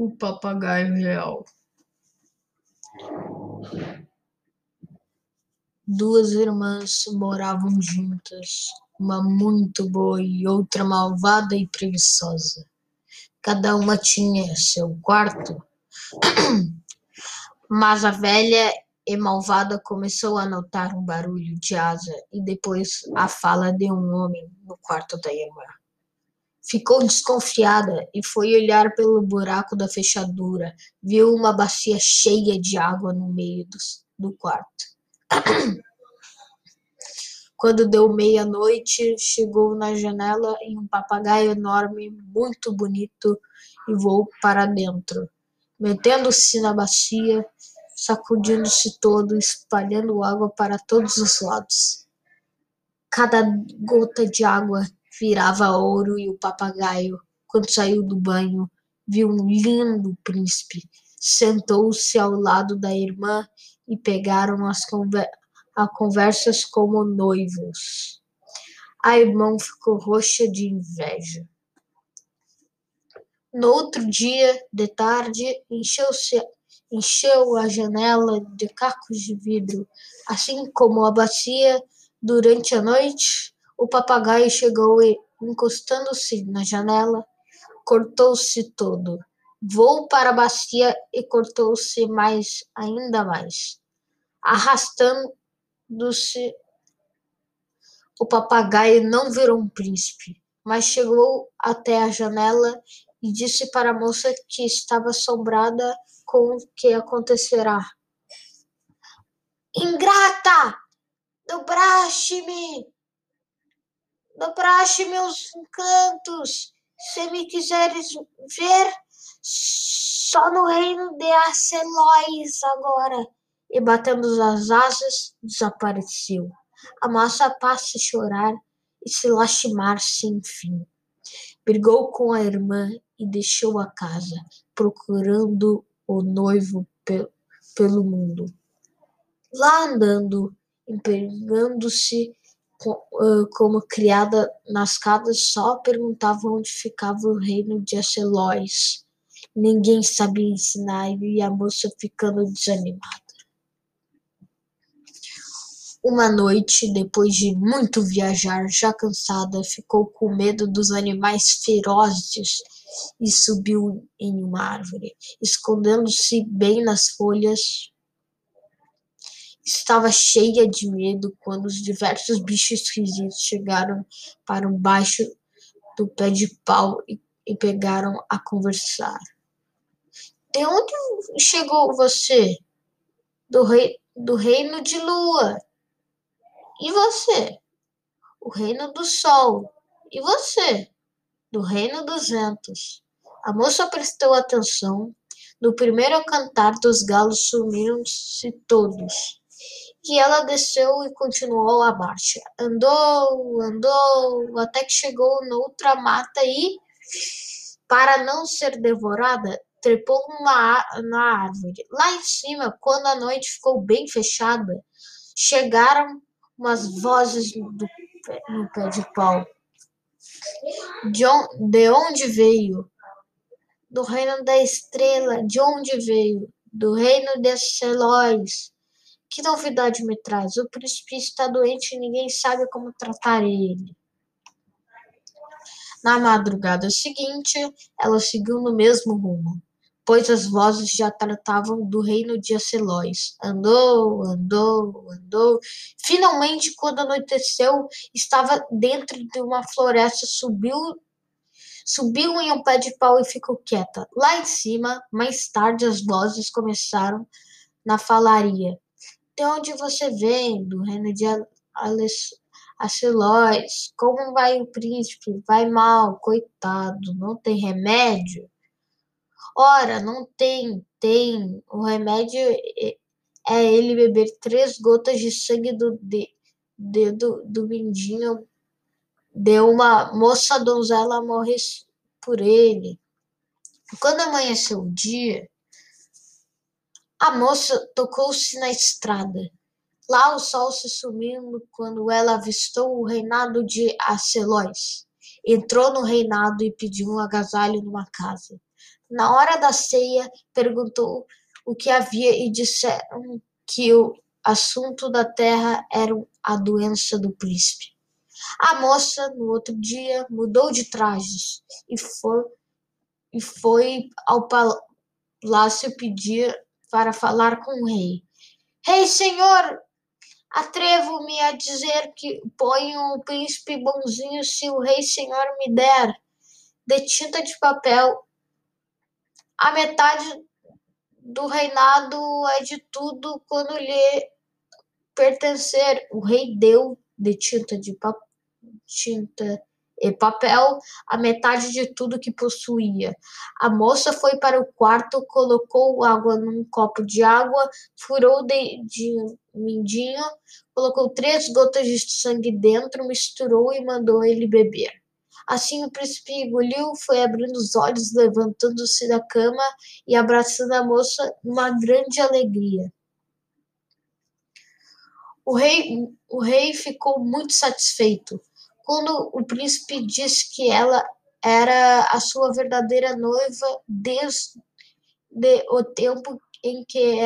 O papagaio real. Duas irmãs moravam juntas, uma muito boa e outra malvada e preguiçosa. Cada uma tinha seu quarto, mas a velha e malvada começou a notar um barulho de asa e depois a fala de um homem no quarto da irmã. Ficou desconfiada e foi olhar pelo buraco da fechadura. Viu uma bacia cheia de água no meio do, do quarto. Quando deu meia-noite, chegou na janela e um papagaio enorme, muito bonito, e voou para dentro. Metendo-se na bacia, sacudindo-se todo, espalhando água para todos os lados. Cada gota de água virava ouro e o papagaio, quando saiu do banho, viu um lindo príncipe. Sentou-se ao lado da irmã e pegaram as conver a conversas como noivos. A irmã ficou roxa de inveja. No outro dia, de tarde, encheu-se encheu a janela de cacos de vidro, assim como a bacia durante a noite o papagaio chegou e, encostando-se na janela, cortou-se todo. Voou para a bacia e cortou-se mais, ainda mais. Arrastando-se, o papagaio não virou um príncipe, mas chegou até a janela e disse para a moça que estava assombrada com o que acontecerá. Ingrata! Dobraste-me! Dobraste meus encantos. Se me quiseres ver, só no reino de Acelóis agora. E batendo as asas, desapareceu. A massa passa a chorar e se lastimar sem fim. Brigou com a irmã e deixou a casa, procurando o noivo pelo mundo. Lá andando, empregando-se como criada nas casas, só perguntava onde ficava o reino de Acelóis. Ninguém sabia ensinar e a moça ficando desanimada. Uma noite, depois de muito viajar, já cansada, ficou com medo dos animais ferozes e subiu em uma árvore, escondendo-se bem nas folhas estava cheia de medo quando os diversos bichos esquisitos chegaram para baixo do pé de pau e, e pegaram a conversar. De onde chegou você? Do, rei, do reino de lua. E você? O reino do sol. E você? Do reino dos ventos. A moça prestou atenção. No primeiro cantar dos galos sumiram-se todos. E ela desceu e continuou a marcha. Andou, andou, até que chegou noutra mata e, para não ser devorada, trepou numa, na árvore. Lá em cima, quando a noite ficou bem fechada, chegaram umas vozes do, no pé de pau. De, on, de onde veio? Do reino da estrela. De onde veio? Do reino de Celóis. Que novidade me traz? O príncipe está doente e ninguém sabe como tratar ele. Na madrugada seguinte, ela seguiu no mesmo rumo, pois as vozes já tratavam do reino de Acelóis. Andou, andou, andou. Finalmente, quando anoiteceu, estava dentro de uma floresta, subiu subiu em um pé de pau e ficou quieta. Lá em cima, mais tarde, as vozes começaram na falaria. De onde você vem? Do reino de Acelóis. Como vai o príncipe? Vai mal, coitado. Não tem remédio? Ora, não tem, tem. O remédio é, é ele beber três gotas de sangue do dedo do mindinho de uma moça donzela morrer por ele. Quando amanheceu o dia, a moça tocou-se na estrada. Lá o sol se sumindo quando ela avistou o reinado de Acelóis. Entrou no reinado e pediu um agasalho numa casa. Na hora da ceia, perguntou o que havia e disseram que o assunto da terra era a doença do príncipe. A moça, no outro dia, mudou de trajes e foi, e foi ao palácio pedir para falar com o rei. Rei, senhor, atrevo-me a dizer que ponho o príncipe bonzinho se o rei senhor me der de tinta de papel a metade do reinado é de tudo quando lhe pertencer. O rei deu de tinta de papel tinta e papel a metade de tudo que possuía. A moça foi para o quarto, colocou água num copo de água, furou de, de mindinho, colocou três gotas de sangue dentro, misturou e mandou ele beber. Assim o príncipe engoliu, foi abrindo os olhos, levantando-se da cama e abraçando a moça numa grande alegria. O rei, o rei ficou muito satisfeito quando o príncipe disse que ela era a sua verdadeira noiva desde o tempo em que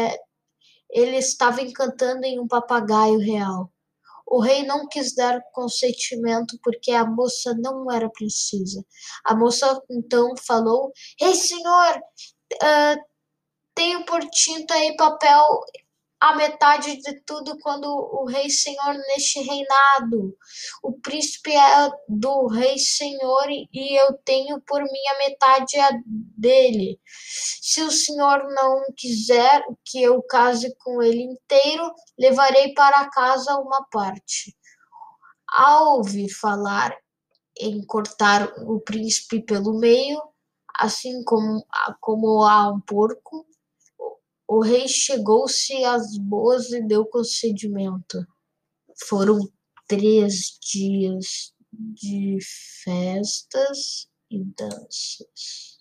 ele estava encantando em um papagaio real. O rei não quis dar consentimento porque a moça não era princesa. A moça então falou: Rei senhor, uh, tenho por tinta e papel a metade de tudo quando o rei senhor neste reinado. O príncipe é do rei senhor e eu tenho por minha metade a dele. Se o senhor não quiser que eu case com ele inteiro, levarei para casa uma parte. Ao ouvir falar em cortar o príncipe pelo meio, assim como, como a um porco, o rei chegou-se às boas e deu concedimento. Foram três dias de festas e danças.